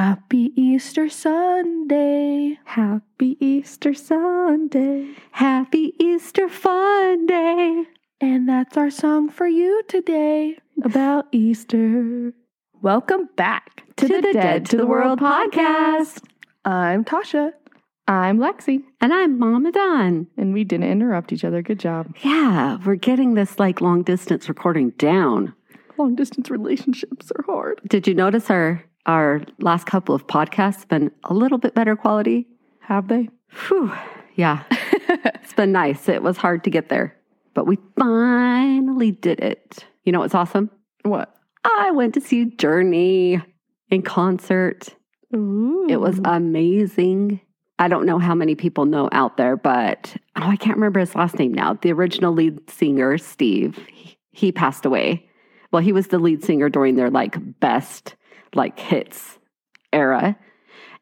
Happy Easter Sunday. Happy Easter Sunday. Happy Easter fun day. And that's our song for you today. About Easter. Welcome back To, the, Dead to the World podcast. I'm Tasha. I'm Lexi, And I'm Mama Dawn. and we didn't interrupt each other. Good job. Yeah, we're getting this like long distance recording down. Long distance relationships are hard. Did you notice our our last couple of podcasts been a little bit better quality? Have they? Whew. Yeah. it's been nice. It was hard to get there, but we finally did it. You know what's awesome? What? I went to see Journey in concert. Ooh. It was amazing. I don't know how many people know out there, but oh, I can't remember his last name now. The original lead singer, Steve, he, he passed away. Well, he was the lead singer during their like best like hits era.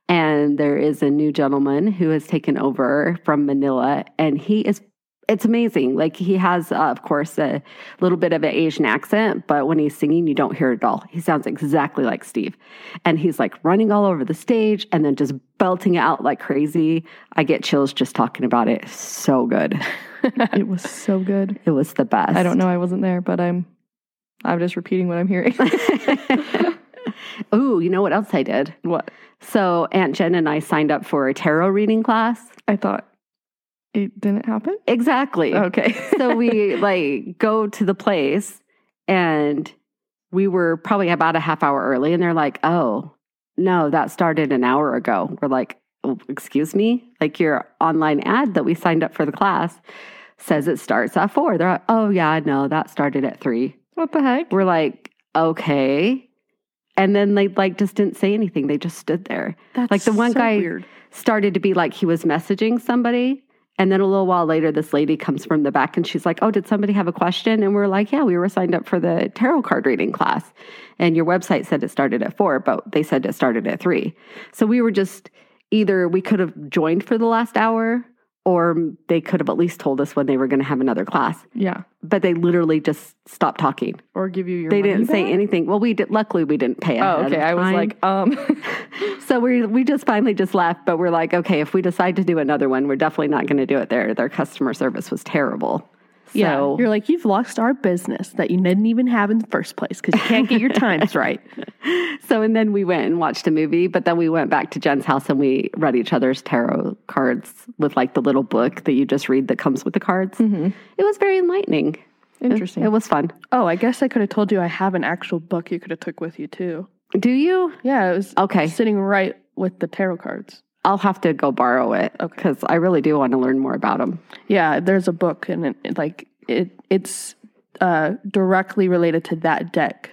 And there is a new gentleman who has taken over from Manila, and he is it's amazing. Like he has, uh, of course, a little bit of an Asian accent, but when he's singing, you don't hear it at all. He sounds exactly like Steve. And he's like running all over the stage and then just belting out like crazy. I get chills just talking about it. So good. it was so good. It was the best. I don't know. I wasn't there, but I'm. I'm just repeating what I'm hearing. Ooh, you know what else I did? what? So Aunt Jen and I signed up for a tarot reading class. I thought it didn't happen. Exactly. Okay. so we like go to the place and we were probably about a half hour early and they're like, "Oh, no, that started an hour ago." We're like, oh, "Excuse me? Like your online ad that we signed up for the class says it starts at 4." They're like, "Oh, yeah, no, that started at 3." what the heck? We're like, "Okay." And then they like just didn't say anything. They just stood there. That's Like the one so guy- weird. Started to be like he was messaging somebody. And then a little while later, this lady comes from the back and she's like, Oh, did somebody have a question? And we're like, Yeah, we were signed up for the tarot card reading class. And your website said it started at four, but they said it started at three. So we were just either we could have joined for the last hour or they could have at least told us when they were going to have another class. Yeah. But they literally just stopped talking. Or give you your. they didn't say anything. Well, we did, luckily we didn't pay. Oh, okay. I was like, um. So we we just finally just left, but we're like, okay, if we decide to do another one, we're definitely not going to do it there. Their customer service was terrible. Yeah. You're like, you've lost our business that you didn't even have in the first place because you can't get your times right. so and then we went and watched a movie, but then we went back to Jen's house and we read each other's tarot cards with like the little book that you just read that comes with the cards. Mhm. It was very enlightening. It- Interesting. It, was fun. Oh, I guess I could have told you I have an actual book you could have took with you too. Do you? Yeah, it was Okay. sitting right with the tarot cards. I'll have to go borrow it Okay. because I really do want to learn more about them. Yeah, there's a book and it, like it it's uh directly related to that deck.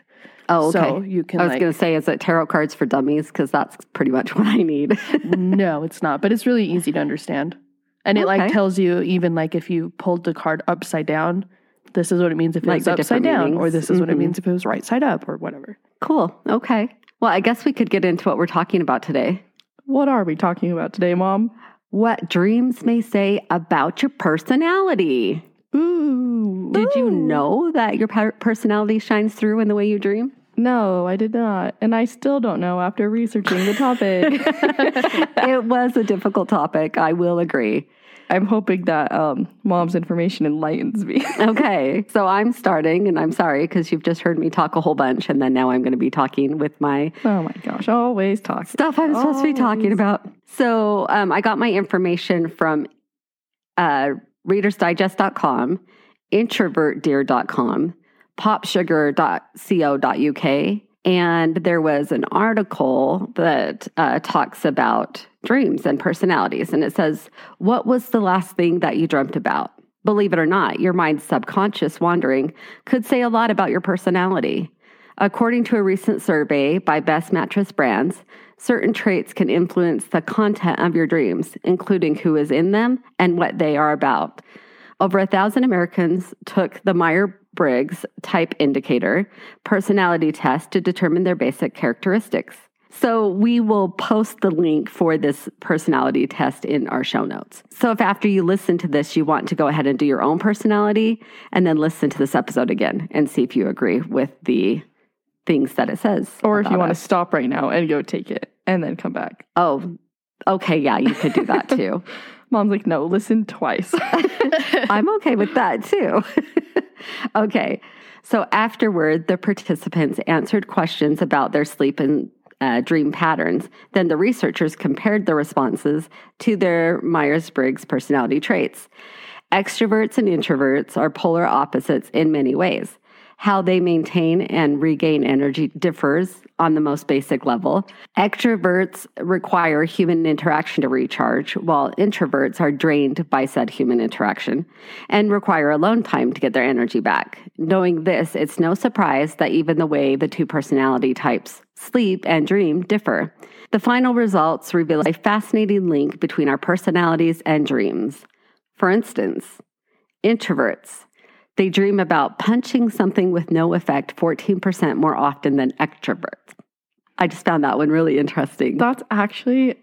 Oh, okay. So you can I was like going to say, is it tarot cards for dummies? Because that's pretty much what I need. no, it's not, but it's really easy to understand. And it like tells you even like if you pulled the card upside down, this is what it means if it Like was upside down, or this is what it Mhm. means if it was right side up, or whatever. Cool. Okay. Well, I guess we could get into what we're talking about today. What are we talking about today, Mom? What dreams may say about your personality. Ooh. Did you know that your personality shines through in the way you dream? No, I did not. And I still don't know after researching the topic. it was a difficult topic. I will agree. I'm hoping that um, mom's information enlightens me. Okay. So I'm starting, and I'm sorry because you've just heard me talk a whole bunch, and then now I'm going to be talking with my oh my gosh, always talk. stuff I'm supposed to be talking about. So um, I got my information from uh, readersdigest.com, introvertdear.com, popsugar.co.uk, and there was an article that uh, talks about dreams and personalities. And it says, What was the last thing that you dreamt about? Believe it or not, your mind's subconscious wandering could say a lot about your personality. According to a recent survey by Best Mattress Brands, certain traits can influence the content of your dreams, including who is in them and what they are about. Over a thousand Americans took the Meyer Briggs Type Indicator personality test to determine their basic characteristics. So we will post the link for this personality test in our show notes. So if after you listen to this, you want to go ahead and do your own personality and then listen to this episode again and see if you agree with the things that it says. Or if you want to stop right now and go take it. and then come back. Oh, okay. Yeah, you could do that too. Mom's like, no, listen twice. I'm okay with that too. okay. So afterward, the participants answered questions about their sleep and uh, dream patterns. Then the researchers compared the responses to their Myers Briggs personality traits. Extroverts and introverts are polar opposites in many ways. How they maintain and regain energy differs on the most basic level. Extroverts require human interaction to recharge, while introverts are drained by said human interaction and require alone time to get their energy back. Knowing this, it's no surprise that even the way the two personality types sleep and dream differ. The final results reveal a fascinating link between our personalities and dreams. For instance, introverts they dream about punching something with no effect 14% more often than extroverts. I just found that one really interesting. That's actually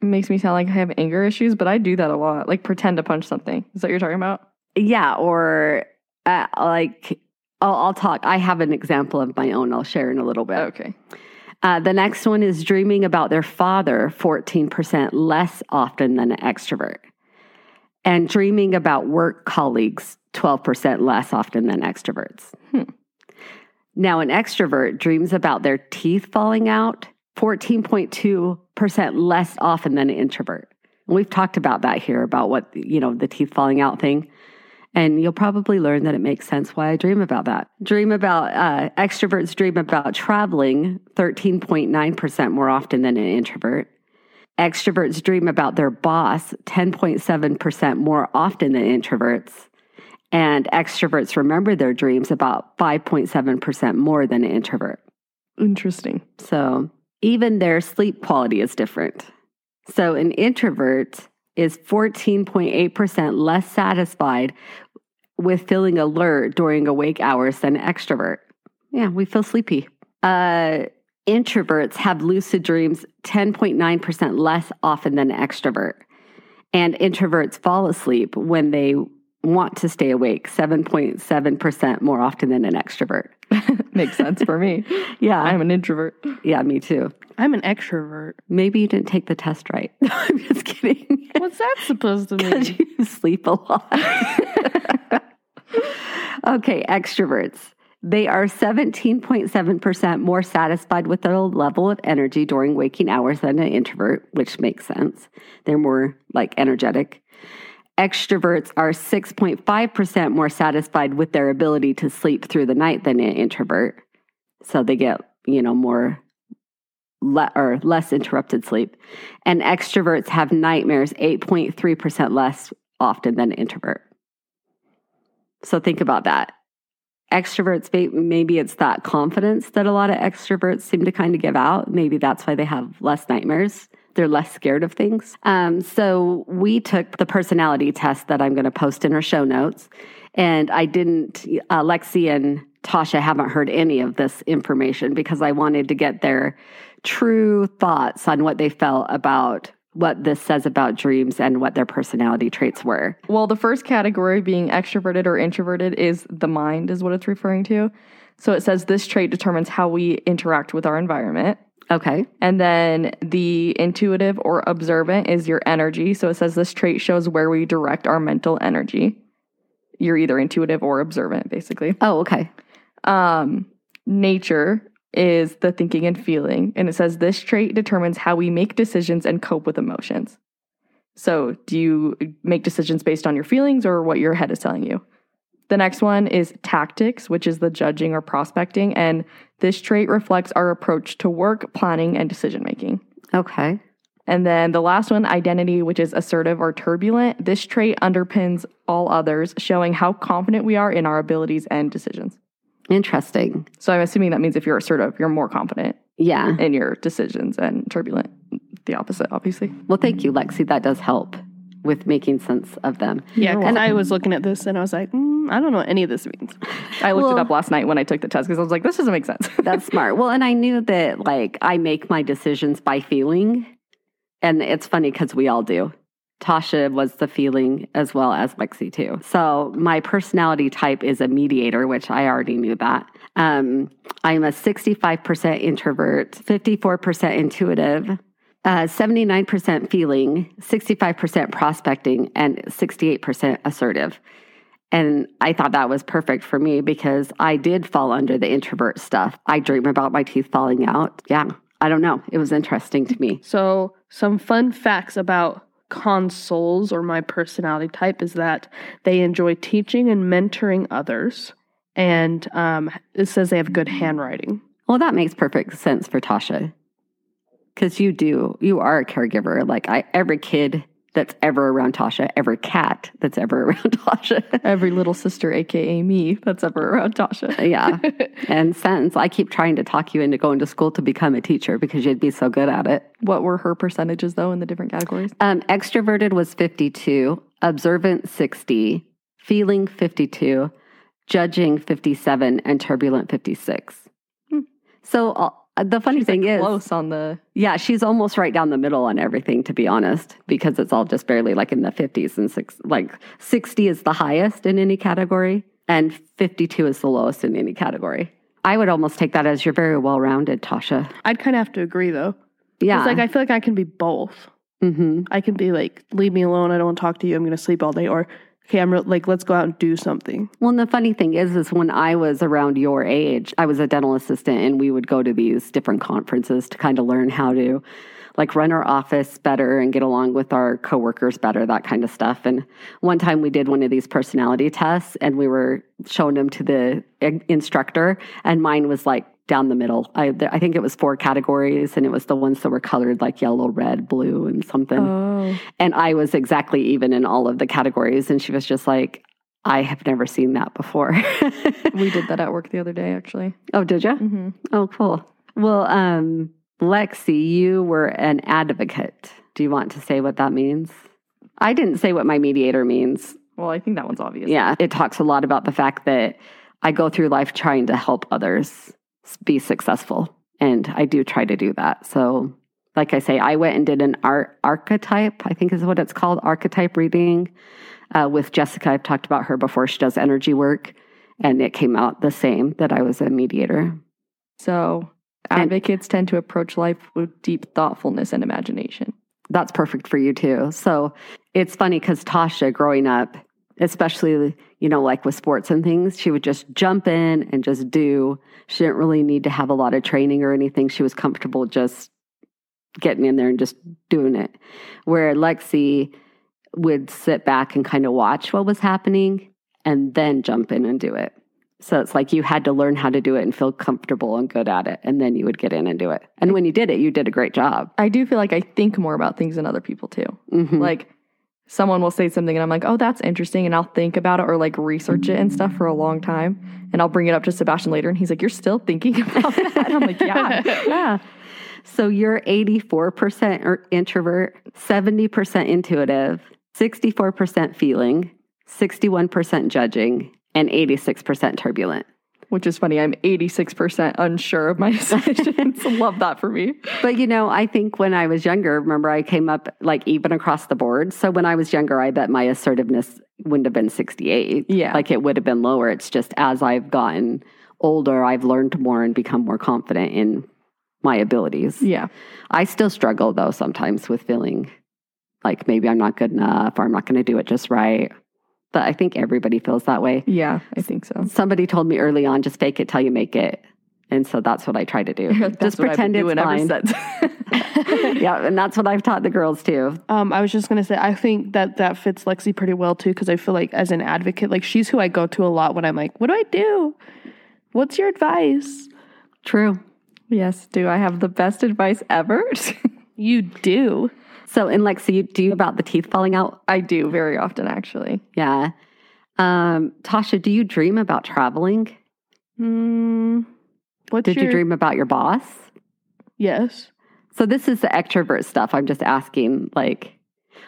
makes me sound like I have anger issues, but I do that a lot. Like pretend to punch something. Is that what you're talking about? Yeah, or uh, like I'll, I'll, talk. I have an example of my own. I'll share in a little bit. Okay. Uh, the next one is dreaming about their father 14% less often than an extrovert, and dreaming about work colleagues 12% less often than extroverts. Hmm. Now, an extrovert dreams about their teeth falling out 14.2% less often than an introvert. And we've talked about that here about what, you know, the teeth falling out thing. And you'll probably learn that it makes sense why I dream about that. Dream about, uh, extroverts dream about traveling 13.9% more often than an introvert. Extroverts dream about their boss 10.7% more often than introverts. And extroverts remember their dreams about 5.7% more than an introvert. Interesting. So even their sleep quality is different. So an introvert is 14.8% less satisfied with feeling alert during awake hours than an extrovert. Yeah, we feel sleepy. Uh, introverts have lucid dreams 10.9% less often than an extrovert. And introverts fall asleep when they want to stay awake 7.7% more often than an extrovert. Makes sense for me. yeah. I'm an introvert. Yeah, me too. I'm an extrovert. Maybe you didn't take the test right. I'm just kidding. What's that supposed to mean? you sleep a lot. okay, extroverts. They are 17.7% more satisfied with their level of energy during waking hours than an introvert, which makes sense. They're more like energetic. Extroverts are 6.5% more satisfied with their ability to sleep through the night than an introvert. So they get, you know, more le- or less interrupted sleep. And extroverts have nightmares 8.3% less often than an introvert. So think about that. Extroverts, maybe it's that confidence that a lot of extroverts seem to kind of give out. Maybe that's why they have less nightmares they're less scared of things. Um, so we took the personality test that I'm going to post in our show notes. And I didn't, uh, Lexi and Tasha haven't heard any of this information because I wanted to get their true thoughts on what they felt about what this says about dreams and what their personality traits were. Well, the first category being extroverted or introverted is the mind, is what it's referring to. So it says this trait determines how we interact with our environment. Okay. And then the intuitive or observant is your energy. So it says this trait shows where we direct our mental energy. You're either intuitive or observant, basically. Oh, okay. Um, nature is the thinking and feeling. And it says this trait determines how we make decisions and cope with emotions. So, do you make decisions based on your feelings or what your head is telling you? The next one is tactics, which is the judging or prospecting. And this trait reflects our approach to work, planning, and decision making. Okay. And then the last one, identity, which is assertive or turbulent. This trait underpins all others, showing how confident we are in our abilities and decisions. Interesting. So I'm assuming that means if you're assertive, you're more confident. Yeah. In your decisions and turbulent, the opposite, obviously. Well, thank you, Lexi. That does help with making sense of them. Yeah, and I was looking at this and I was like, mm, I don't know what any of this means. I looked well, it up last night when I took the test because I was like, this doesn't make sense. that's smart. Well, and I knew that like I make my decisions by feeling, and it's funny because we all do. Tasha was the feeling as well as Lexi too. So my personality type is a mediator, which I already knew that. Um, I'm a 65% introvert, 54% intuitive, uh, 79% feeling, 65% prospecting, and 68% assertive. And I thought that was perfect for me because I did fall under the introvert stuff. I dream about my teeth falling out. Yeah. I don't know. It was interesting to me. So, some fun facts about consoles or my personality type is that they enjoy teaching and mentoring others. And um, it says they have good handwriting. Well, that makes perfect sense for Tasha. Because you do, you are a caregiver. Like I, every kid that's ever around Tasha, every cat that's ever around Tasha. Every little sister, aka me, that's ever around Tasha. yeah. And since I keep trying to talk you into going to school to become a teacher because you'd be so good at it. What were her percentages though in the different categories? Um, extroverted was 52, observant 60, feeling 52, judging 57, and turbulent 56. Hmm. So uh, the funny She's, thing like, is, close on the yeah, she's almost right down the middle on everything, to be honest, because it's all just barely like in the 50s and six, like 60 is the highest in any category, and 52 is the lowest in any category. I would almost take that as you're very well rounded, Tasha. I'd kind of have to agree though. Yeah. It's like I feel like I can be both. mm-hmm. I can be like, leave me alone. I don't want to talk to you. I'm going to sleep all day. Or, okay, I'm re- like, let's go out and do something. Well, and the funny thing is, is when I was around your age, I was a dental assistant, and we would go to these different conferences to kind of learn how to, like, run our office better and get along with our coworkers better, that kind of stuff. And one time we did one of these personality tests, and we were showing them to the instructor, and mine was like down the middle. I, I think it was four categories, and it was the ones that were colored like yellow, red, blue, and something. Oh. And I was exactly even in all of the categories. And she was just like, I have never seen that before. We did that at work the other day actually. oh, did you? Mm-hmm. Oh, cool. Well, um, Lexi, you were an advocate. Do you want to say what that means? I didn't say what my mediator means. Well, I think that one's obvious. Yeah, it talks a lot about the fact that I go through life trying to help others be successful. And I do try to do that. So, like I say, I went and did an art archetype, I think is what it's called, archetype reading uh, with Jessica. I've talked about her before. She does energy work. And it came out the same that I was a mediator. So And- advocates tend to approach life with deep thoughtfulness and imagination. that's perfect for you too. So it's funny because Tasha, growing up, especially, you know, like with sports and things, she would just jump in and just do. She didn't really need to have a lot of training or anything. She was comfortable just getting in there and just doing it. Where Lexi would sit back and kind of watch what was happening and then jump in and do it. So it's like you had to learn how to do it and feel comfortable and good at it. And then you would get in and do it. And when you did it, you did a great job. I do feel like I think more about things than other people too. Mhm. Like someone will say something and I'm like, oh, that's interesting. And I'll think about it or like research it and stuff for a long time. And I'll bring it up to Sebastian later and he's like, you're still thinking about that? I'm like, yeah. yeah. So you're 84% introvert, 70% intuitive, 64% feeling, 61% judging, and 86% turbulent. Which is funny. I'm 86% unsure of my decisions. Love that for me. But you know, I think when I was younger, remember I came up like even across the board. So when I was younger, I bet my assertiveness wouldn't have been 68. Yeah. Like it would have been lower. It's just as I've gotten older, I've learned more and become more confident in my abilities. Yeah. I still struggle though sometimes with feeling like maybe I'm not good enough or I'm not going to do it just right. But I think everybody feels that way. Yeah, I think so. Somebody told me early on, just fake it till you make it. And so that's what I try to do. Just pretend been it's doing fine. ever since. yeah, and that's what I've taught the girls too. Um, I was just gonna say, I think that that fits Lexi pretty well too, because I feel like as an advocate, like she's who I go to a lot when I'm like, what do I do? What's your advice? True. yes. Do I have the best advice ever? You do. So, in Lexi, you do you about the teeth falling out? I do very often, actually. Yeah. Um, Tasha, do you dream about traveling? What's Did your, you dream about your boss? Yes. So this is the extrovert stuff. I'm just asking. Like,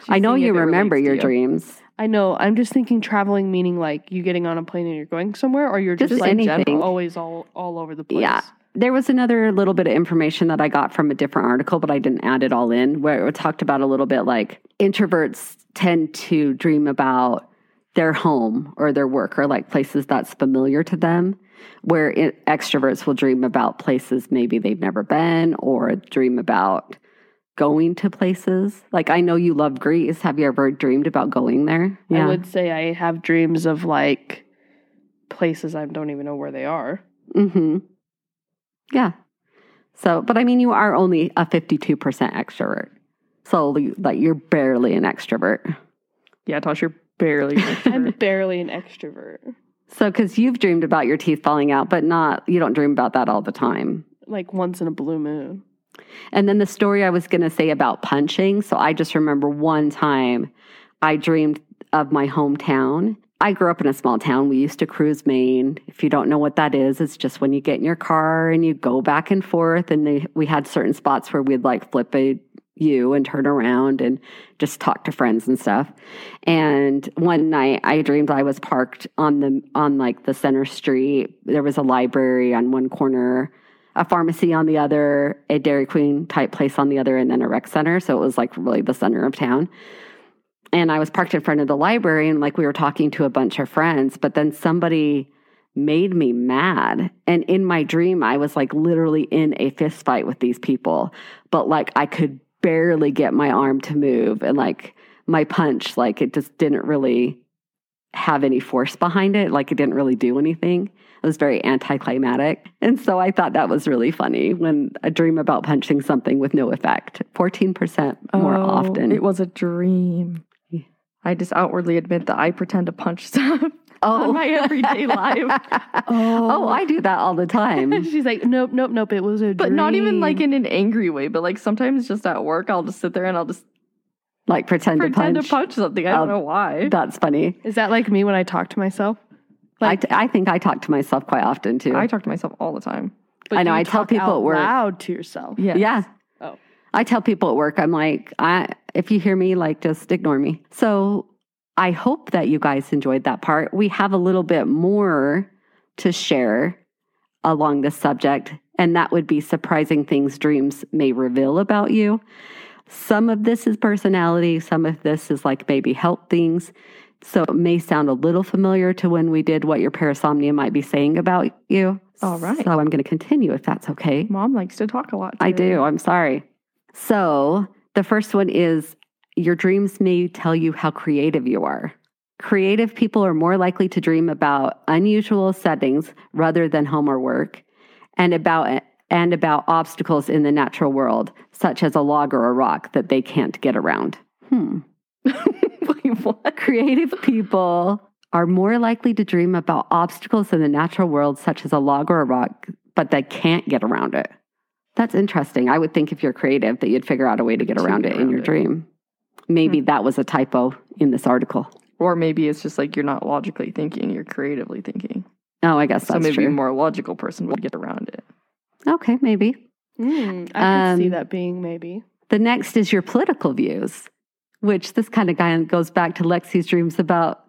I know you remember your you. dreams. I know. I'm just thinking traveling, meaning like you getting on a plane and you're going somewhere, or you're Just just, like anything. always all all over the place. Yeah. There was another little bit of information that I got from a different article, but I didn't add it all in, where it talked about a little bit like introverts tend to dream about their home or their work or like places that's familiar to them, where it, extroverts will dream about places maybe they've never been or dream about going to places. Like I know you love Greece. Have you ever dreamed about going there? Yeah. I would say I have dreams of like places I don't even know where they are. Mm-hmm. Yeah. So, but I mean, you are only a 52% extrovert. So, like, you're barely an extrovert. Yeah, Tosh, you're barely. an I'm barely an extrovert. So, because you've dreamed about your teeth falling out, but not, you don't dream about that all the time. Like once in a blue moon. And then the story I was going to say about punching. So, I just remember one time I dreamed of my hometown. I grew up in a small town. We used to cruise Main. If you don't know what that is, it's just when you get in your car and you go back and forth. And they, we had certain spots where we'd like flip a U and turn around and just talk to friends and stuff. And one night I dreamed I was parked on the on like the center street. There was a library on one corner, a pharmacy on the other, a Dairy Queen type place on the other, and then a rec center. So it was like really the center of town and I was parked in front of the library and like we were talking to a bunch of friends, but then somebody made me mad. And in my dream, I was like literally in a fist fight with these people, but like I could barely get my arm to move and like my punch, like it just didn't really have any force behind it. Like it didn't really do anything. It was very anticlimactic. And so I thought that was really funny when I dream about punching something with no effect. 14% more Oh, often. It was a dream. Yeah. I just outwardly admit that I pretend to punch stuff Oh. on my everyday life. Oh. oh, I do that all the time. She's like, nope, nope, nope. It was a But not even like in an angry way, but like sometimes just at work, I'll just sit there and I'll just like pretend, pretend to to punch. punch something. I don't Oh, know why. That's funny. Is that like me when I talk to myself? I, t- I think I talk to myself quite often too. I talk to myself all the time. But I know, I tell people at work- loud to yourself. Yes. Yeah. Oh. I tell people at work, I'm like, I if you hear me, like just ignore me. So I hope that you guys enjoyed that part. We have a little bit more to share along this subject, and that would be surprising things dreams may reveal about you. Some of this is personality, some of this is like maybe help things. So it may sound a little familiar to when we did what your parasomnia might be saying about you. All right. So I'm going to continue if that's okay. Mom likes to talk a lot. I do. I'm sorry. So the first one is your dreams may tell you how creative you are. Creative people are more likely to dream about unusual settings rather than home or work, and about and about obstacles in the natural world, such as a log or a rock that they can't get around. Hmm. Creative people are more likely to dream about obstacles in the natural world, such as a log or a rock, but they can't get around it. That's interesting. I would think if you're creative that you'd figure out a way to get To around get it in your it. dream. Maybe that was a typo in this article. Or maybe it's just like you're not logically thinking, you're creatively thinking. Oh, I guess so that's maybe true. a more logical person would get around it. okay, maybe. Mm, I can see Um, that being maybe. The next is your political views, which this kind of guy goes back to Lexi's dreams about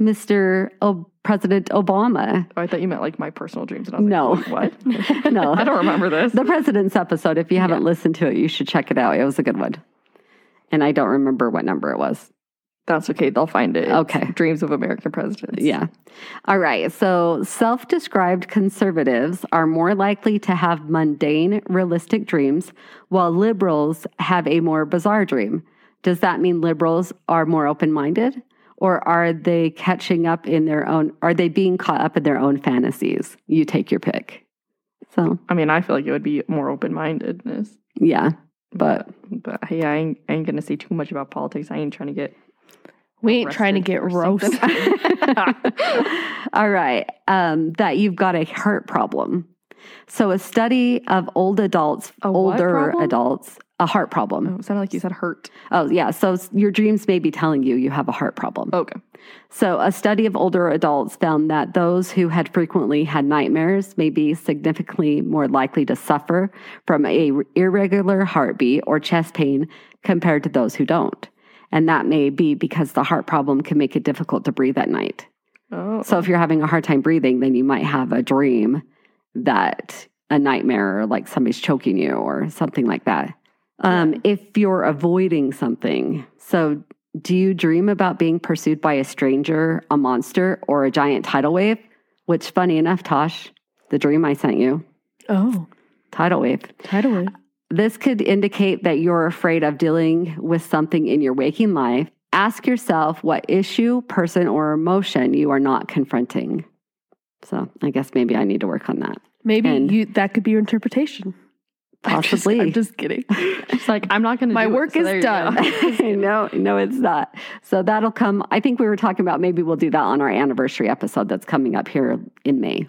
Mr. O- President Obama. Oh, I thought you meant like my personal dreams. And I was No. like, what? No. I don't remember this. The president's episode, if you haven't Yeah. listened to it, you should check it out. It was a good one. And I don't remember what number it was. That's okay. They'll find it. It's Okay. Dreams of American Presidents. Yeah. All right. So self described conservatives are more likely to have mundane, realistic dreams, while liberals have a more bizarre dream. Does that mean liberals are more open minded? Or are they catching up in their own, are they being caught up in their own fantasies? You take your pick. So, I mean, I feel like it would be more open mindedness. yeah. But But hey, I ain't, I ain't going to say too much about politics. I ain't trying to get. We ain't trying to get or roasted. All right. Um, that you've got a heart problem. So, a study of old adults, A older adults, a heart problem. Oh, it sounded like you said hurt. Oh, yeah. So, your dreams may be telling you you have a heart problem. Okay. So, a study of older adults found that those who had frequently had nightmares may be significantly more likely to suffer from a irregular heartbeat or chest pain compared to those who don't. And that may be because the heart problem can make it difficult to breathe at night. Oh. So if you're having a hard time breathing, then you might have a dream that a nightmare or like somebody's choking you or something like that. Um, if you're avoiding something, so Do you dream about being pursued by a stranger, a monster, or a giant tidal wave? Which, funny enough, Tosh, the dream I sent you, Oh, tidal wave. tidal wave. This could indicate that you're afraid of dealing with something in your waking life. Ask yourself what issue, person, or emotion you are not confronting. So I guess maybe I need to work on that. Maybe And- you that could be your interpretation. I'm just- Possibly. I'm just, kidding. It's like I'm not going to. My work it, so is done. no, no, it's not. So that'll come. I think we were talking about maybe we'll do that on our anniversary episode that's coming up here in May.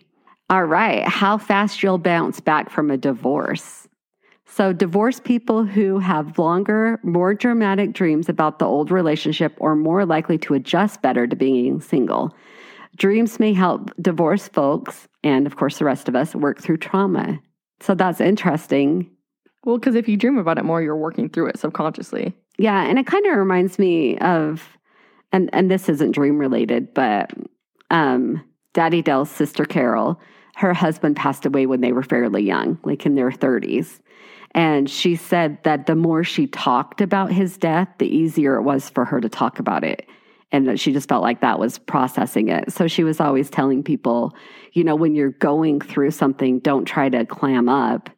All right. How fast you'll bounce back from a divorce. So, divorced people who have longer, more dramatic dreams about the old relationship are more likely to adjust better to being single. Dreams may help divorced folks, and of course, the rest of us, work through trauma. So, that's interesting. Well, because if you dream about it more, you're working through it subconsciously. Yeah, and it kind of reminds me of, and and this isn't dream related, but um, Daddy Dell's sister Carol, her husband passed away when they were fairly young, like in their thirties, and she said that the more she talked about his death, the easier it was for her to talk about it. And that she just felt like that was processing it. So she was always telling people, you know, when you're going through something, don't try to clam up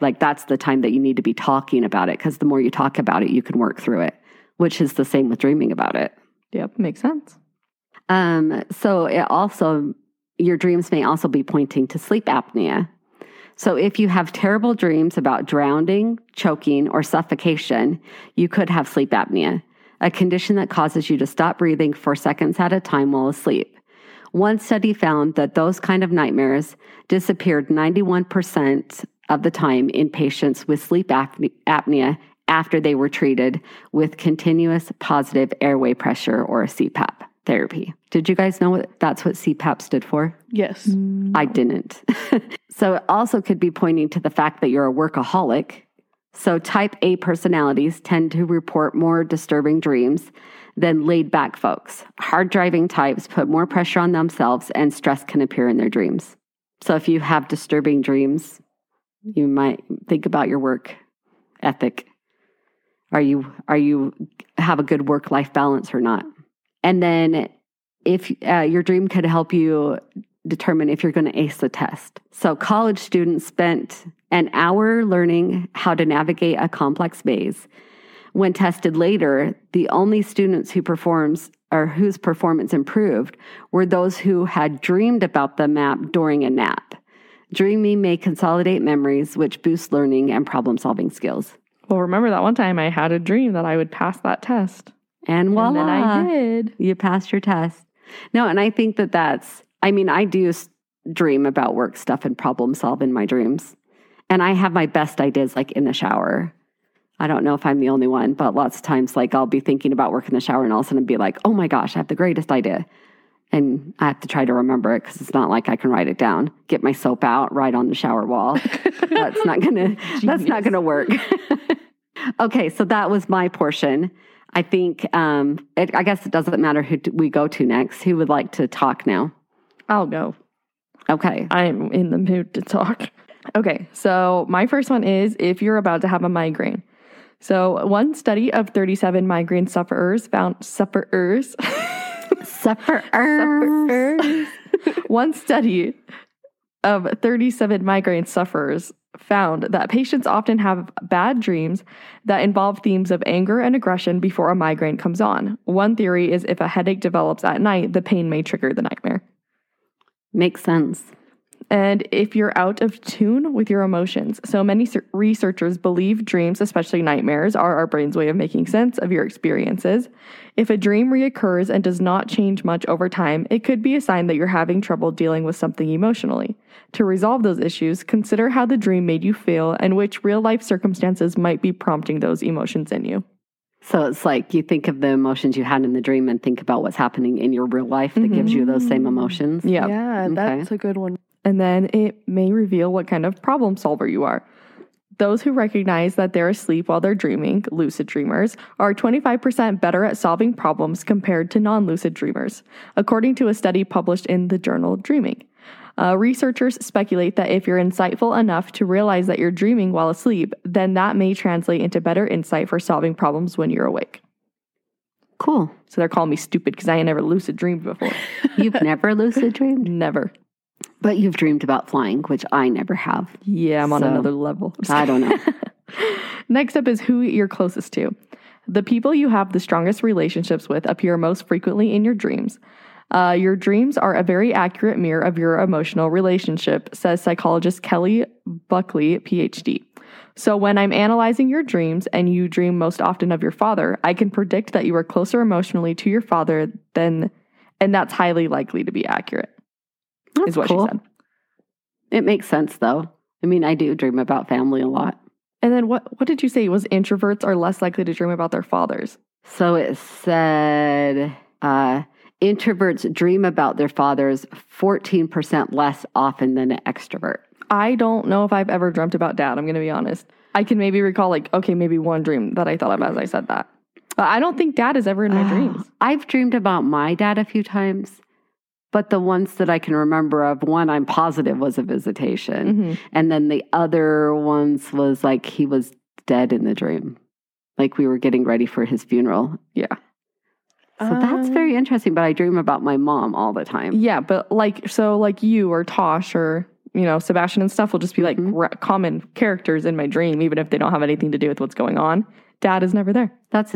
like that's the time that you need to be talking about it because the more you talk about it, you can work through it, which is the same with dreaming about it. Yep, makes sense. Um, so it also, your dreams may also be pointing to sleep apnea. So if you have terrible dreams about drowning, choking, or suffocation, you could have sleep apnea, a condition that causes you to stop breathing for seconds at a time while asleep. One study found that those kind of nightmares disappeared 91% of the time in patients with sleep apnea after they were treated with continuous positive airway pressure or a CPAP therapy. Did you guys know what that's what CPAP stood for? Yes. I didn't. so it also could be pointing to the fact that you're a workaholic. So type A personalities tend to report more disturbing dreams than laid back folks. Hard driving types put more pressure on themselves and stress can appear in their dreams. So if you have disturbing dreams, you might think about your work ethic. Are you are you have a good work life balance or not? And then if uh, your dream could help you determine if you're going to ace the test. So, college students spent an hour learning how to navigate a complex maze. When tested later, the only students who performs or whose performance improved were those who had dreamed about the map during a nap. Dreaming may consolidate memories, which boosts learning and problem solving skills. Well, remember that one time I had a dream that I would pass that test. And voila, And then I did. you passed your test. No, and I think that that's, I mean, I do dream about work stuff and problem solve in my dreams. And I have my best ideas like in the shower. I don't know if I'm the only one, but lots of times, like I'll be thinking about work in the shower and all of a sudden be like, oh my gosh, I have the greatest idea. And I have to try to remember it because it's not like I can write it down. Get my soap out, write on the shower wall. that's not gonna. That's not gonna work. okay, so that was my portion. I think. Um, it, I guess it doesn't matter who we go to next. Who would like to talk now? I'll go. Okay. I'm in the mood to talk. Okay, so my first one is if you're about to have a migraine. So, one study of 37 migraine sufferers found sufferers. Suffer. sufferers. one study of 37 migraine sufferers found that patients often have bad dreams that involve themes of anger and aggression before a migraine comes on. One theory is if a headache develops at night, the pain may trigger the nightmare. Makes sense. And if you're out of tune with your emotions. So many researchers believe dreams, especially nightmares, are our brain's way of making sense of your experiences. If a dream reoccurs and does not change much over time, it could be a sign that you're having trouble dealing with something emotionally. To resolve those issues, consider how the dream made you feel and which real life circumstances might be prompting those emotions in you. So it's like you think of the emotions you had in the dream and think about what's happening in your real life that gives you those same mm-hmm. emotions. Yeah. Yeah, Okay. that's a good one. And then it may reveal what kind of problem solver you are. Those who recognize that they're asleep while they're dreaming, lucid dreamers, are 25% better at solving problems compared to non lucid dreamers, according to a study published in the journal Dreaming. Uh, researchers speculate that if you're insightful enough to realize that you're dreaming while asleep, then that may translate into better insight for solving problems when you're awake. Cool. So they're calling me stupid because I ain't never lucid dreamed before. You've never lucid dreamed, never. But you've dreamed about flying, which I never have. Yeah, I'm on So, another level. I don't know. Next up is who you're closest to. The people you have the strongest relationships with appear most frequently in your dreams. Uh, your dreams are a very accurate mirror of your emotional relationship, says psychologist Kelly Bulkeley, PhD. So, when I'm analyzing your dreams and you dream most often of your father, I can predict that you are closer emotionally to your father than, and that's highly likely to be accurate, That's is what cool. she said. It makes sense though. I mean, I do dream about family a lot. And then what, what did you say? Was introverts are less likely to dream about their fathers? So it said uh, introverts dream about their fathers 14% less often than an extrovert. I don't know if I've ever dreamt about dad. I'm going to be honest. I can maybe recall, like, okay, maybe one dream that I thought of as I said that. But I don't think dad is ever in my Oh, dreams. I've dreamed about my dad a few times, but the ones that I can remember of, one I'm positive was a visitation. Mhm. And then the other ones was like he was dead in the dream. Like we were getting ready for his funeral. Yeah. So that's Um, very interesting. But I dream about my mom all the time. Yeah, but like, so like you or Tosh or, you know, Sebastian and stuff will just be like Mhm. ra- common characters in my dream, even if they don't have anything to do with what's going on. Dad is never there. That's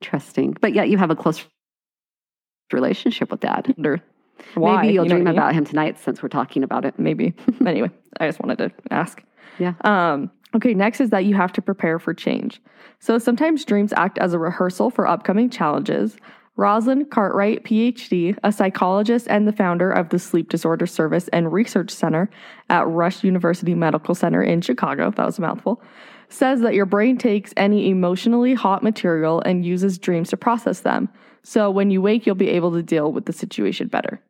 interesting. But yet you have a close relationship with dad. Or why? Maybe you'll you know dream I mean? about him tonight since we're talking about it. maybe. anyway, I just wanted to ask. Yeah. Um, okay, next is that you have to prepare for change. So sometimes dreams act as a rehearsal for upcoming challenges. Rosalind Cartwright, PhD, a psychologist and the founder of the Sleep Disorder Service and Research Center at Rush University Medical Center in Chicago, that was a mouthful, says that your brain takes any emotionally hot material and uses dreams to process them. So when you wake, you'll be able to deal with the situation better.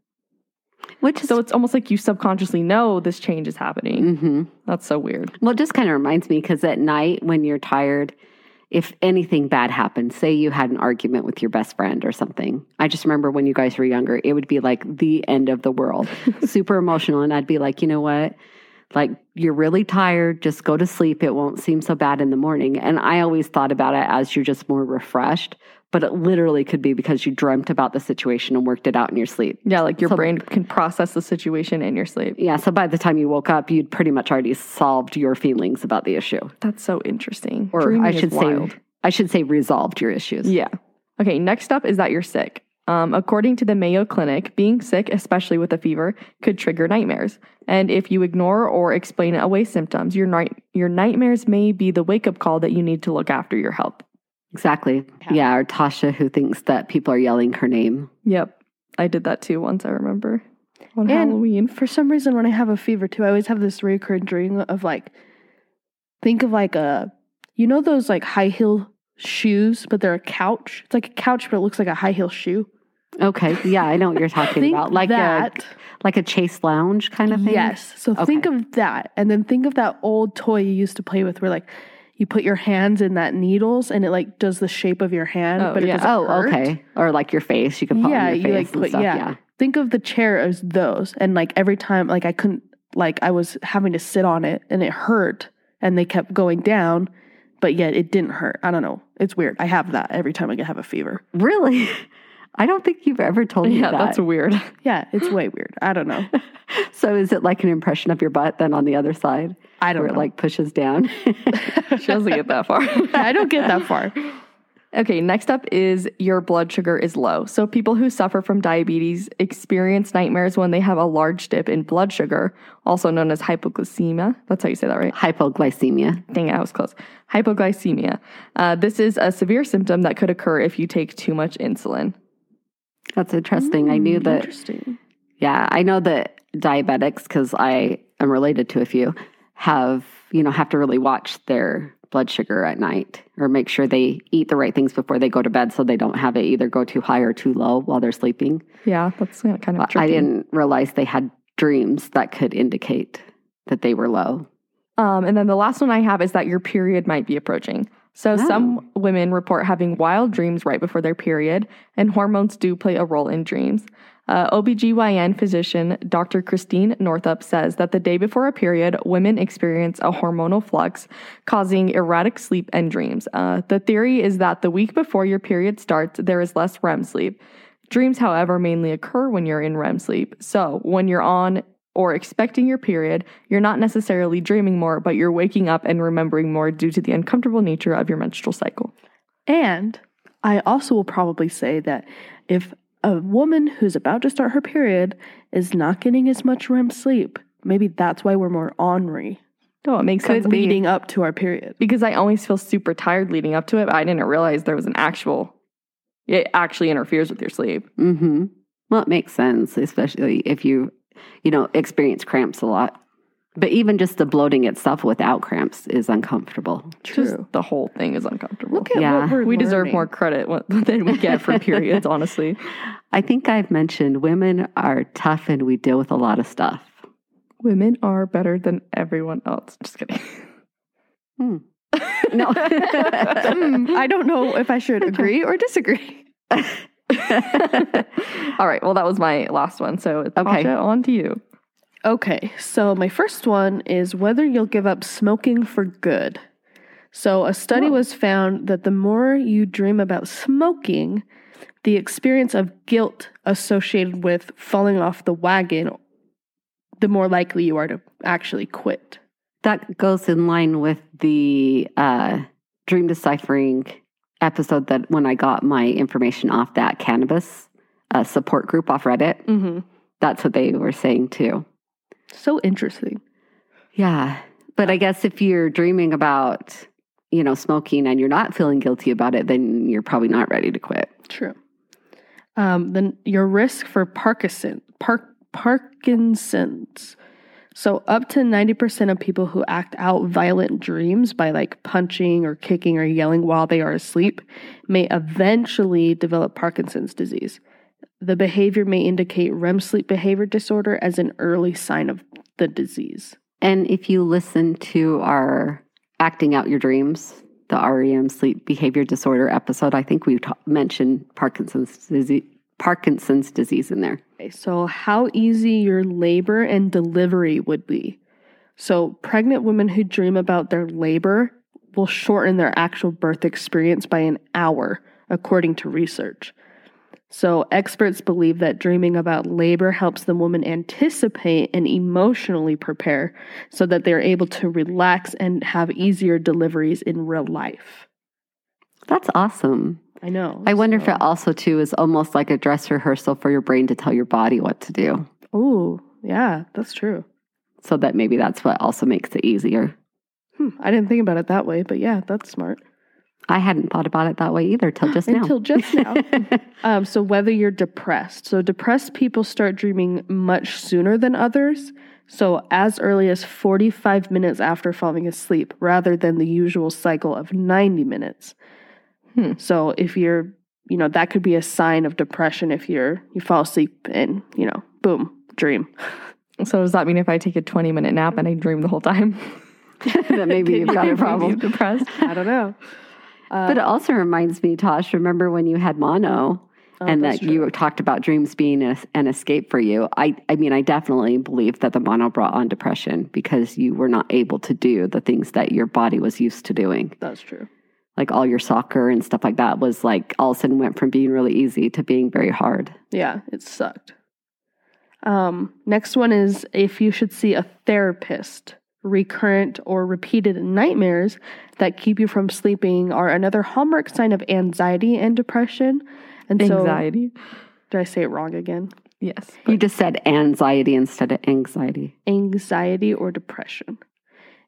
Which is So it's almost like you subconsciously know this change is happening. hmm That's so weird. Well, it just kind of reminds me because at night when you're tired, if anything bad happened, say you had an argument with your best friend or something. I just remember when you guys were younger, it would be like the end of the world, super emotional. And I'd be like, you know what? Like, you're really tired. Just go to sleep. It won't seem so bad in the morning. And I always thought about it as you're just more refreshed, but it literally could be because you dreamt about the situation and worked it out in your sleep. Yeah, like your So- brain can process the situation in your sleep. Yeah. So by the time you woke up, you'd pretty much already solved your feelings about the issue. That's so interesting. or Dreaming I is should wild. say, I should say, resolved your issues. Yeah. Okay, next up is that you're sick. Um, according to the Mayo Clinic, being sick, especially with a fever, could trigger nightmares. And if you ignore or explain away symptoms, your night your nightmares may be the wake up call that you need to look after your health. Exactly. Yeah. Yeah. or Tasha, who thinks that people are yelling her name. Yep, I did that too once. I remember on And- Halloween. For some reason, when I have a fever too, I always have this recurring dream of like, think of like a, you know, those like high heel shoes, but they're a couch. It's like a couch, but it looks like a high heel shoe. Okay. Yeah, I know what you're talking Think about. Like that. a like a chase lounge kind of thing. Yes. So think of that, and then think of that old toy you used to play with, where like you put your hands in that needles, and it like does the shape of your hand, Oh, but it yeah. doesn't Oh, hurt. okay. Or like your face. You can put Yeah, on your you, face like, and put- stuff. yeah. Yeah. Think of the chair as those, and like every time, like I couldn't, like I was having to sit on it, and it hurt, and they kept going down, but yet it didn't hurt. I don't know. It's weird. I have that every time I have a fever. Really? I don't think you've ever told me Yeah, that. that's weird. Yeah, it's way weird. I don't know. so is it like an impression of your butt then on the other side? I don't where know. it like pushes down? she doesn't get that far. I don't get that far. Okay, next up is your blood sugar is low. So, people who suffer from diabetes experience nightmares when they have a large dip in blood sugar, also known as hypoglycemia. That's how you say that, right? Hypoglycemia. Dang it, I was close. Hypoglycemia. Uh, this is a severe symptom that could occur if you take too much insulin. That's interesting. I knew Mm, that Interesting. Yeah, I know that diabetics, because I am related to a few, have, you know, have to really watch their blood sugar at night or make sure they eat the right things before they go to bed so they don't have it either go too high or too low while they're sleeping. Yeah, that's kind of But tricky. I didn't realize they had dreams that could indicate that they were low. Um, and then the last one I have is that your period might be approaching. So Oh. some women report having wild dreams right before their period, and hormones do play a role in dreams. Uh, OBGYN physician Dr. Christine Northrup says that the day before a period, women experience a hormonal flux causing erratic sleep and dreams. Uh, the theory is that the week before your period starts, there is less REM sleep. Dreams, however, mainly occur when you're in REM sleep. So when you're on or expecting your period, you're not necessarily dreaming more, but you're waking up and remembering more due to the uncomfortable nature of your menstrual cycle. And I also will probably say that if a woman who's about to start her period is not getting as much REM sleep, maybe that's why we're more ornery No, it makes sense leading leading up to our period. because I always feel super tired leading up to it. But I didn't realize there was an actual. It actually interferes with your sleep. Mm-hmm. Well, it makes sense, especially if you, you know, experience cramps a lot. But even just the bloating itself without cramps is uncomfortable. Just the whole thing is uncomfortable. Look at Yeah. what we're we deserve more credit than we get for periods, honestly. I think I've mentioned women are tough and we deal with a lot of stuff. Women are better than everyone else. Just kidding. Hmm. No. Hmm, I don't know if I should agree or disagree. All right. Well, that was my last one. So, Okay. Tasha, on to you. Okay, so my first one is whether you'll give up smoking for good. So, a study Whoa. was found that the more you dream about smoking, the experience of guilt associated with falling off the wagon, the more likely you are to actually quit. that goes in line with the uh, dream deciphering episode that when I got my information off that cannabis uh, support group off Reddit, Mm-hmm. that's what they were saying too. So interesting. Yeah. But I guess if you're dreaming about, you know, smoking and you're not feeling guilty about it, then you're probably not ready to quit. True. Um, then your risk for Parkinson, Park, Parkinson's. So up to 90% of people who act out violent dreams by like punching or kicking or yelling while they are asleep may eventually develop Parkinson's disease. The behavior may indicate REM sleep behavior disorder as an early sign of the disease. And if you listen to our acting out your dreams, the REM sleep behavior disorder episode, I think we ta- mentioned Parkinson's disease, Parkinson's disease in there. Okay, so how easy your labor and delivery would be. So, pregnant women who dream about their labor will shorten their actual birth experience by an hour, according to research. So, experts believe that dreaming about labor helps the woman anticipate and emotionally prepare so that they're able to relax and have easier deliveries in real life. That's awesome. I know. I wonder if it also too is almost like a dress rehearsal for your brain to tell your body what to do. Oh, yeah, that's true. So that maybe that's what also makes it easier. Hmm, I didn't think about it that way, but yeah, that's smart. I hadn't thought about it that way either till just now. Until just now. um, so, whether you're depressed. So, depressed people start dreaming much sooner than others. So, as early as 45 minutes after falling asleep, rather than the usual cycle of 90 minutes. Hmm. So, if you're, you know, that could be a sign of depression if you're, you fall asleep and, you know, boom, dream. So, does that mean if I take a 20 minute nap and I dream the whole time? that maybe you've got a problem. I'm depressed. I don't know. Uh, But it also reminds me, Tosh, remember when you had mono oh, and that's that you talked about dreams being a, an escape for you? I, I mean, I definitely believe that the mono brought on depression because you were not able to do the things that your body was used to doing. That's true. Like all your soccer and stuff like that was like all of a sudden went from being really easy to being very hard. Yeah, it sucked. Um, next one is if you should see a therapist. Recurrent or repeated nightmares that keep you from sleeping are another hallmark sign of anxiety and depression. And so, Anxiety. did I say it wrong again? Yes. You just said anxiety instead of anxiety. Anxiety or depression.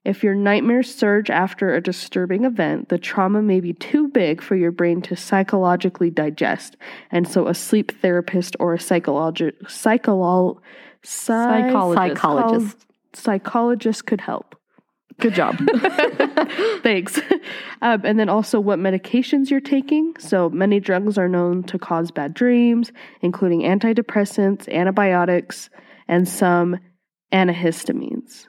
If your nightmares surge after a disturbing event, the trauma may be too big for your brain to psychologically digest. And so, a sleep therapist or a psychologi- psycholo- psy- Psychologist. Psychologist. psychologist could help. Good job. Thanks. Um, and then also what medications you're taking. So many drugs are known to cause bad dreams, including antidepressants, antibiotics, and some antihistamines.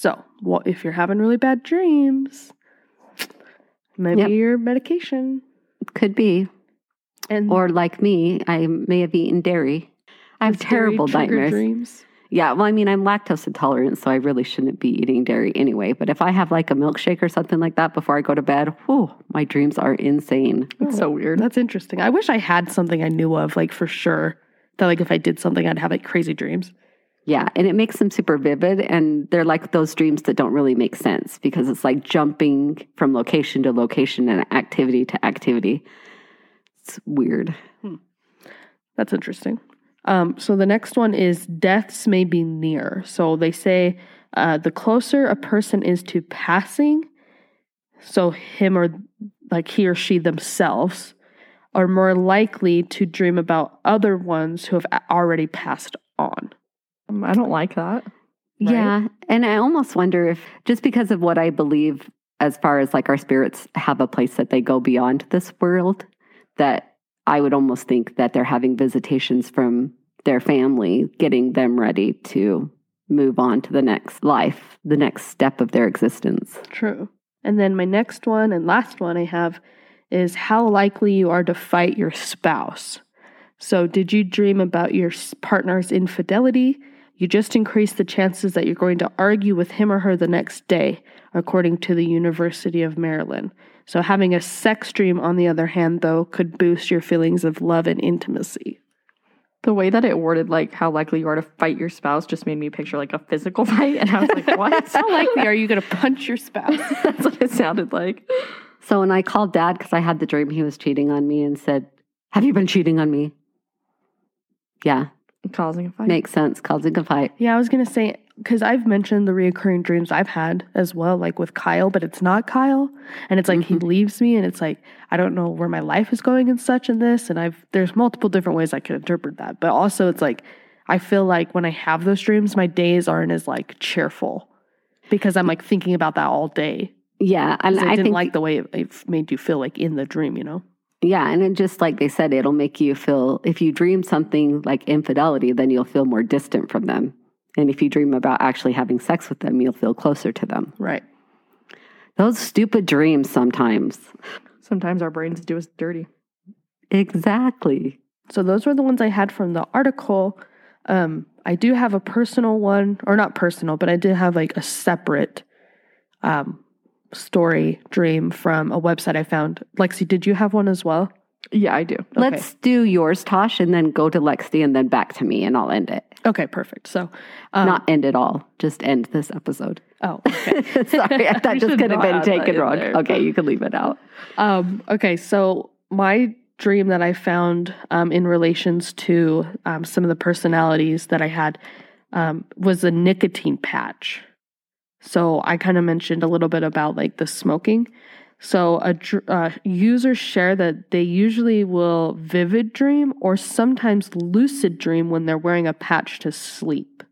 So, well, if you're having really bad dreams, maybe Yep. your medication. Could be. And Or like me, I may have eaten dairy. I have terrible nightmares. Dreams. Yeah, well, I mean, I'm lactose intolerant, so I really shouldn't be eating dairy anyway. But if I have like a milkshake or something like that before I go to bed, whew, my dreams are insane. It's so oh, weird. That's interesting. I wish I had something I knew of, like for sure. That like if I did something, I'd have like crazy dreams. Yeah, and it makes them super vivid, and they're like those dreams that don't really make sense because it's like jumping from location to location and activity to activity. It's weird. That's interesting. Um, so the next one is deaths may be near. So they say uh, the closer a person is to passing, so him or like he or she themselves are more likely to dream about other ones who have already passed on. Um, I don't like that. Right? Yeah, and I almost wonder if just because of what I believe as far as like our spirits have a place that they go beyond this world, that I would almost think that they're having visitations from their family, getting them ready to move on to the next life, the next step of their existence. True. And then my next one and last one I have is how likely you are to fight your spouse. So, did you dream about your partner's infidelity? You just increase the chances that you're going to argue with him or her the next day, according to the University of Maryland. So, having a sex dream, on the other hand, though, could boost your feelings of love and intimacy. The way that it worded, like how likely you are to fight your spouse, just made me picture like a physical fight, and I was like, "What? How likely are you going to punch your spouse? That's what it sounded like. So when I called dad because I had the dream he was cheating on me and said, Have you been cheating on me? Yeah, Causing a fight. makes sense. Causing a fight. Yeah, I was gonna say because I've mentioned the reoccurring dreams I've had as well, like with Kyle, but it's not Kyle, and it's like he mm-hmm. leaves me, and it's like I don't know where my life is going and such and this, and I've there's multiple different ways I could interpret that, but also it's like I feel like when I have those dreams, my days aren't as like cheerful because I'm like thinking about that all day. Yeah, and 'Cause I I didn't think like the way it, it made you feel like in the dream, you know. Yeah, and it just like they said, it'll make you feel if you dream something like infidelity, then you'll feel more distant from them. And if you dream about actually having sex with them, you'll feel closer to them. Right. Those stupid dreams sometimes. Sometimes our brains do us dirty. Exactly. So those were the ones I had from the article. Um, I do have a personal one, or not personal, but I did have like a separate um, story dream from a website I found. Lexi, did you have one as well? Yeah, I do. Let's do yours, Tosh, and then go to Lexi and then back to me, and I'll end it. Okay, perfect. So, um, Not end it all, just end this episode. oh, okay. Sorry, that just could have been taken wrong. there. Okay, you can leave it out. Um, okay, so my dream that I found um, in relations to um, some of the personalities that I had um, was a nicotine patch. So I kind of mentioned a little bit about like the smoking. So a dr- uh, users share that they usually will vivid dream or sometimes lucid dream when they're wearing a patch to sleep.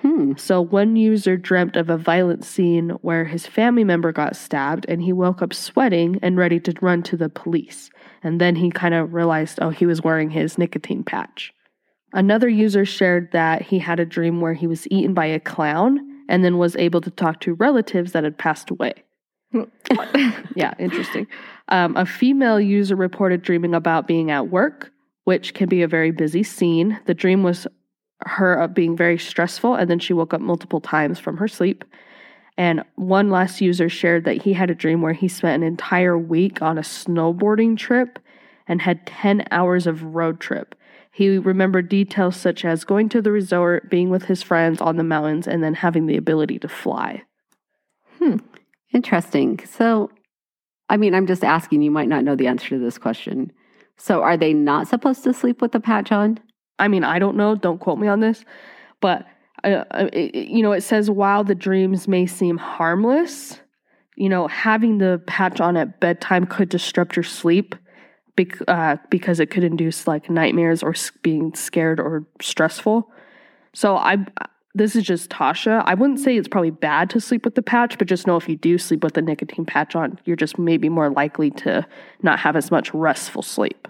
Hmm. So one user dreamt of a violent scene where his family member got stabbed and he woke up sweating and ready to run to the police. And then he kind of realized, oh, he was wearing his nicotine patch. Another user shared that he had a dream where he was eaten by a clown and then was able to talk to relatives that had passed away. Yeah, interesting. Um, a female user reported dreaming about being at work, which can be a very busy scene. The dream was her being very stressful, and then she woke up multiple times from her sleep. And one last user shared that he had a dream where he spent an entire week on a snowboarding trip and had 10 hours of road trip. He remembered details such as going to the resort, being with his friends on the mountains, and then having the ability to fly. Hmm. Interesting. So, I mean, I'm just asking, you might not know the answer to this question. So, are they not supposed to sleep with the patch on? I mean, I don't know. Don't quote me on this, but uh, uh, it, it- you know, it says while the dreams may seem harmless, you know, having the patch on at bedtime could disrupt your sleep bec- uh, because it could induce like nightmares or s- being scared or stressful. So I, this is just Tasha. I wouldn't say it's probably bad to sleep with the patch, but just know if you do sleep with the nicotine patch on, you're just maybe more likely to not have as much restful sleep.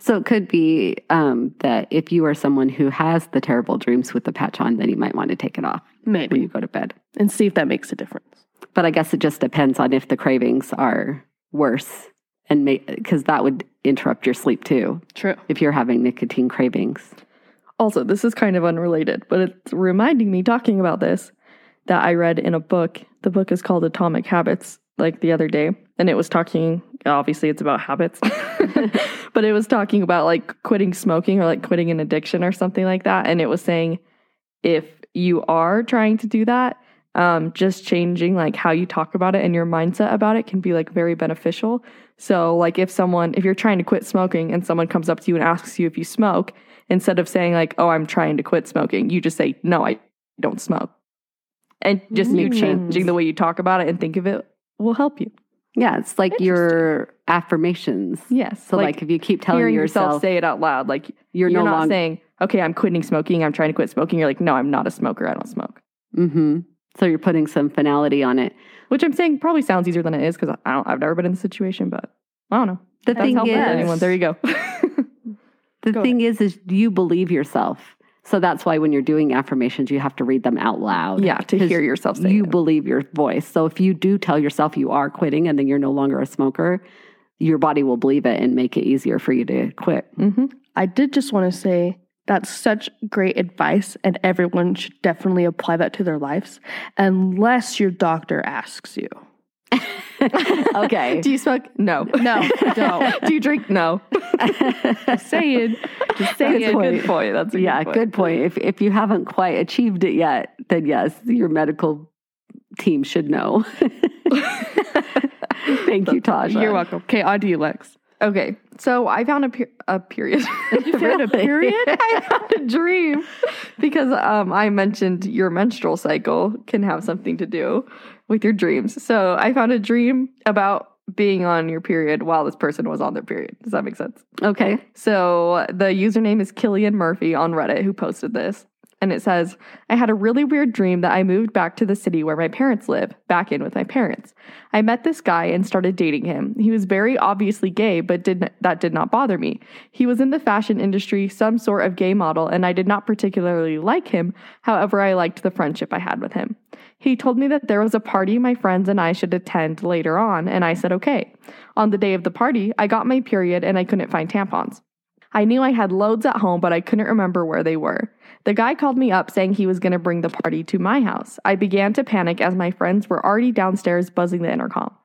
So, it could be um, that if you are someone who has the terrible dreams with the patch on, then you might want to take it off when Maybe you go to bed. and see if that makes a difference. But I guess it just depends on if the cravings are worse and because that would interrupt your sleep too True. if you're having nicotine cravings. Also, this is kind of unrelated, but it's reminding me talking about this that I read in a book. The book is called Atomic Habits, like the other day, and it was talking. Obviously, it's about habits, but it was talking about like quitting smoking or like quitting an addiction or something like that. And it was saying if you are trying to do that, um, just changing like how you talk about it and your mindset about it can be like very beneficial. So, like if someone, if you're trying to quit smoking and someone comes up to you and asks you if you smoke, instead of saying like, "Oh, I'm trying to quit smoking," you just say, "No, I don't smoke," and just you Mm. changing the way you talk about it and think of it will help you. Yeah, it's like your affirmations. Yes. So, like, if you keep telling yourself, yourself say it out loud, like you're, you're, no not longer. saying, "Okay, I'm quitting smoking. I'm trying to quit smoking." You're like, "No, I'm not a smoker. I don't smoke." hmm So you're putting some finality on it. Which I'm saying probably sounds easier than it is because I don't. I've never been in the situation, but I don't know. The That's thing is, anyone. There you go. the Go thing is, is you believe yourself. So that's why when you're doing affirmations, you have to read them out loud. yeah, to 'Cause hear yourself say you it. believe your voice. So if you do tell yourself you are quitting and then you're no longer a smoker, your body will believe it and make it easier for you to quit. hmm I did just want to say that's such great advice, and everyone should definitely apply that to their lives, unless your doctor asks you. okay. Do you smoke? No. No, don't. Do you drink? No. Just saying. Just Good saying. point. Good point. That's a yeah, good point. good point. If if you haven't quite achieved it yet, then yes, your medical team should know. Thank you, Tasha. You're welcome. Okay, on to you, Lex. Okay, so I found a, per- a period. You found a period? I found a dream because um, I mentioned your menstrual cycle can have something to do with your dreams. So I found a dream about being on your period while this person was on their period. Does that make sense? Okay. So the username is Killian Murphy on Reddit who posted this. And it says, I had a really weird dream that I moved back to the city where my parents live, back in with my parents. I met this guy and started dating him. He was very obviously gay, but did that did not bother me. He was in the fashion industry, some sort of gay model, and I did not particularly like him. However, I liked the friendship I had with him. He told me that there was a party my friends and I should attend later on, and I said okay. On the day of the party, I got my period and I couldn't find tampons. I knew I had loads at home, but I couldn't remember where they were. The guy called me up saying he was going to bring the party to my house. I began to panic as my friends were already downstairs buzzing the intercom.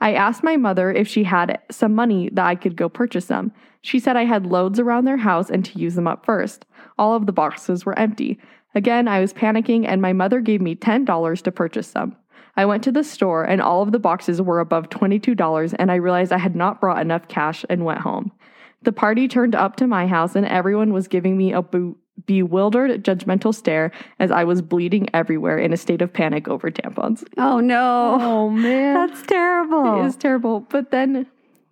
I asked my mother if she had some money that I could go purchase some. She said I had loads around their house and to use them up first. All of the boxes were empty. Again, I was panicking, and my mother gave me $10 to purchase some. I went to the store, and all of the boxes were above $22, and I realized I had not brought enough cash and went home. The party turned up to my house, and everyone was giving me a bu- bewildered, judgmental stare as I was bleeding everywhere in a state of panic over tampons. Oh no. Oh, man. That's terrible. It is terrible. But then,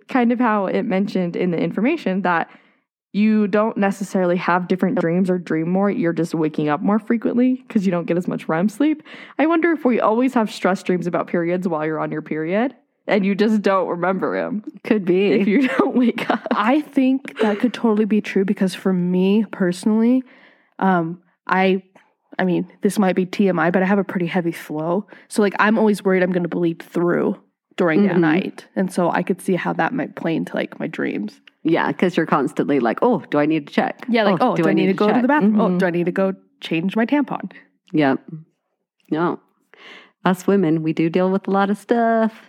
kind of how it mentioned in the information that you don't necessarily have different dreams or dream more. You're just waking up more frequently because you don't get as much REM sleep. I wonder if we always have stress dreams about periods while you're on your period and you just don't remember them Could be. if you don't wake up. I think that could totally be true because for me personally, um, I I mean, this might be TMI, but I have a pretty heavy flow. So like I'm always worried I'm gonna bleed through during Mhm. the night. And so I could see how that might play into like my dreams. yeah, because you're constantly like, oh, do I need to check? Yeah, like, oh, do, I need, to go to the bathroom? Oh, Mhm. do I need to go change my tampon? Yeah. No. Us women, we do deal with a lot of stuff.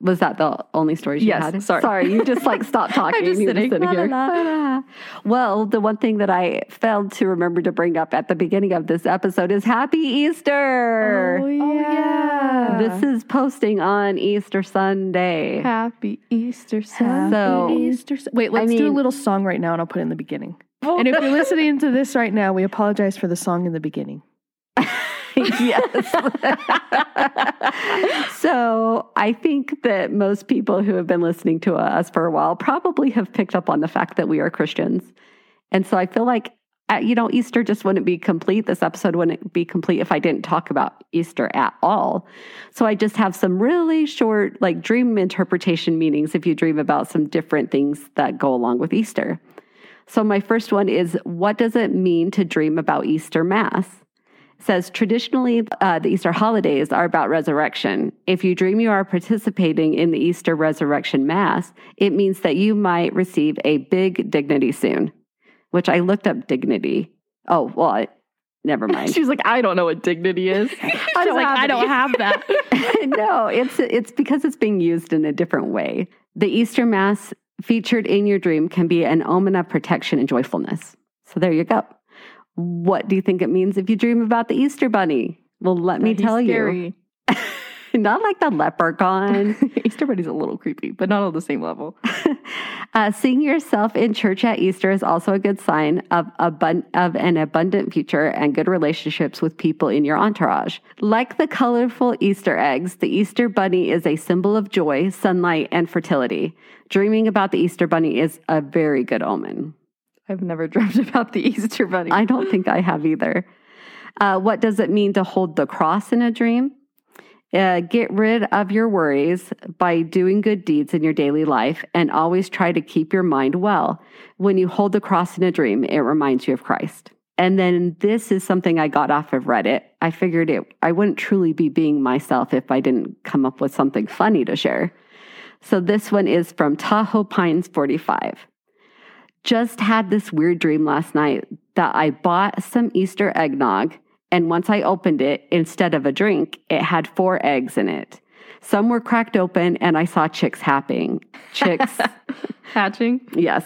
Was that the only stories you Yes, had? sorry. Sorry, you just like stopped talking. just You were sitting, la, here. la. La. Well, the one thing that I failed to remember to bring up at the beginning of this episode is Happy Easter. Oh, oh yeah. This is posting on Easter Sunday. Happy Easter Sunday. So- Easter. S- Wait, let's do a little song right now and I'll put it in the beginning. Oh. And if you're listening to this right now, we apologize for the song in the beginning. yes. so I think that most people who have been listening to us for a while probably have picked up on the fact that we are Christians. And so I feel like, uh, you know, Easter just wouldn't be complete. This episode wouldn't be complete if I didn't talk about Easter at all. So I just have some really short, like dream interpretation meanings if you dream about some different things that go along with Easter. So my first one is what does it mean to dream about Easter Mass? Says traditionally uh, the Easter holidays are about resurrection. If you dream you are participating in the Easter resurrection mass, it means that you might receive a big dignity soon, which I looked up dignity. Oh, well, I, never mind. She's like, I don't know what dignity is. I She's don't like, I don't have that. no, it's it's because it's being used in a different way. The Easter Mass featured in your dream can be an omen of protection and joyfulness. So there you go. What do you think it means if you dream about the Easter Bunny? Well, let me That he's tell you. Not like the leprechaun. Easter Bunny's a little creepy, but not on the same level. uh, seeing yourself in church at Easter is also a good sign of, abun- of an abundant future and good relationships with people in your entourage. Like the colorful Easter eggs, the Easter bunny is a symbol of joy, sunlight, and fertility. Dreaming about the Easter bunny is a very good omen. I've never dreamt about the Easter Bunny. I don't think I have either. Uh, what does it mean to hold the cross in a dream? Uh, get rid of your worries by doing good deeds in your daily life and always try to keep your mind well. When you hold the cross in a dream, it reminds you of Christ. And then this is something I got off of Reddit. I figured it I wouldn't truly be being myself if I didn't come up with something funny to share. So this one is from Tahoe Pines 45 just had this weird dream last night that I bought some Easter eggnog, and once I opened it, instead of a drink, it had four eggs in it. Some were cracked open, and I saw chicks happing. Chicks, Hatching. yes.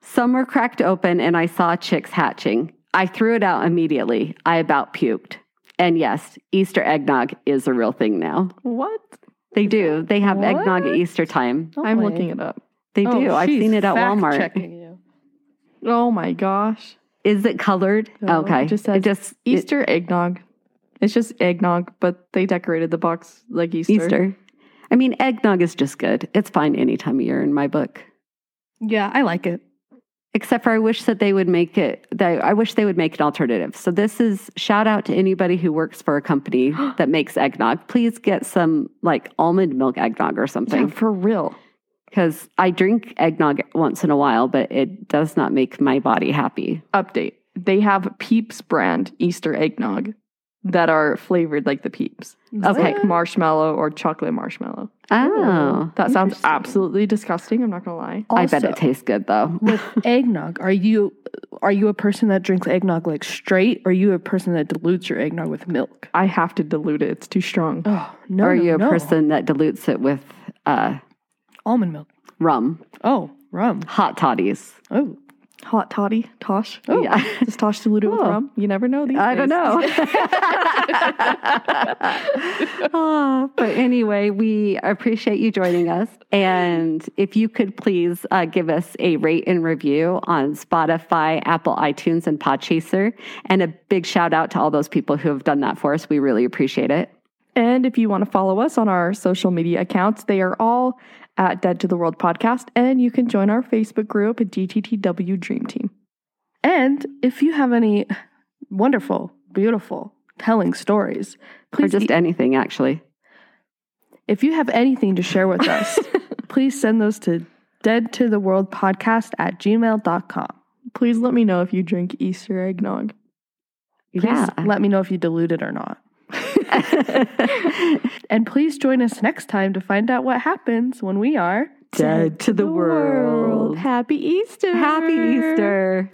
Some were cracked open, and I saw chicks hatching. I threw it out immediately. I about puked. And yes, Easter eggnog is a real thing now. What? They do. They have eggnog at Easter time. I'm looking it up. They oh, do. I've seen it at Walmart. you. Oh my gosh. Is it colored? Oh, no, okay. it just it just it- Easter eggnog. It's just eggnog, but they decorated the box like Easter. Easter. I mean, eggnog is just good. It's fine any time of year in my book. Yeah, I like it. Except for I wish that they would make it. That I wish they would make an alternative. So this is shout out to anybody who works for a company that makes eggnog. Please get some like almond milk eggnog or Yeah, something for real. Because I drink eggnog once in a while, but it does not make my body happy. Update. They have Peeps brand Easter eggnog that are flavored like the Peeps. Okay. Like marshmallow or chocolate marshmallow. Oh, That sounds absolutely disgusting. I'm not gonna lie. I bet Also, it tastes good though. with eggnog. Are you are you a person that drinks eggnog like straight, or are you a person that dilutes your eggnog with milk? I have to dilute it. It's too strong. Oh no! or are no, you a no. person that dilutes it with uh, almond milk? rum, Oh, rum. hot toddies? Oh, Hot toddy, Tosh. Oh. Yeah. Does Tosh dilute it with Oh. rum? You never know these I don't know. oh, but anyway, we appreciate you joining us. And if you could please uh, give us a rate and review on Spotify, Apple iTunes, and Podchaser. And a big shout out to all those people who have done that for us. We really appreciate it. And if you want to follow us on our social media accounts, they are all at Dead to the World Podcast. And you can join our Facebook group at DTTW Dream Team. and if you have any wonderful, beautiful telling stories, Or just e- anything, actually. if you have anything to share with us, please send those to dead to the world podcast at gmail.com. Please let me know if you drink Easter eggnog. Please Yeah. let me know if you dilute it or not. And please join us next time to find out what happens when we are Dead to the world. Happy Easter. Happy Easter.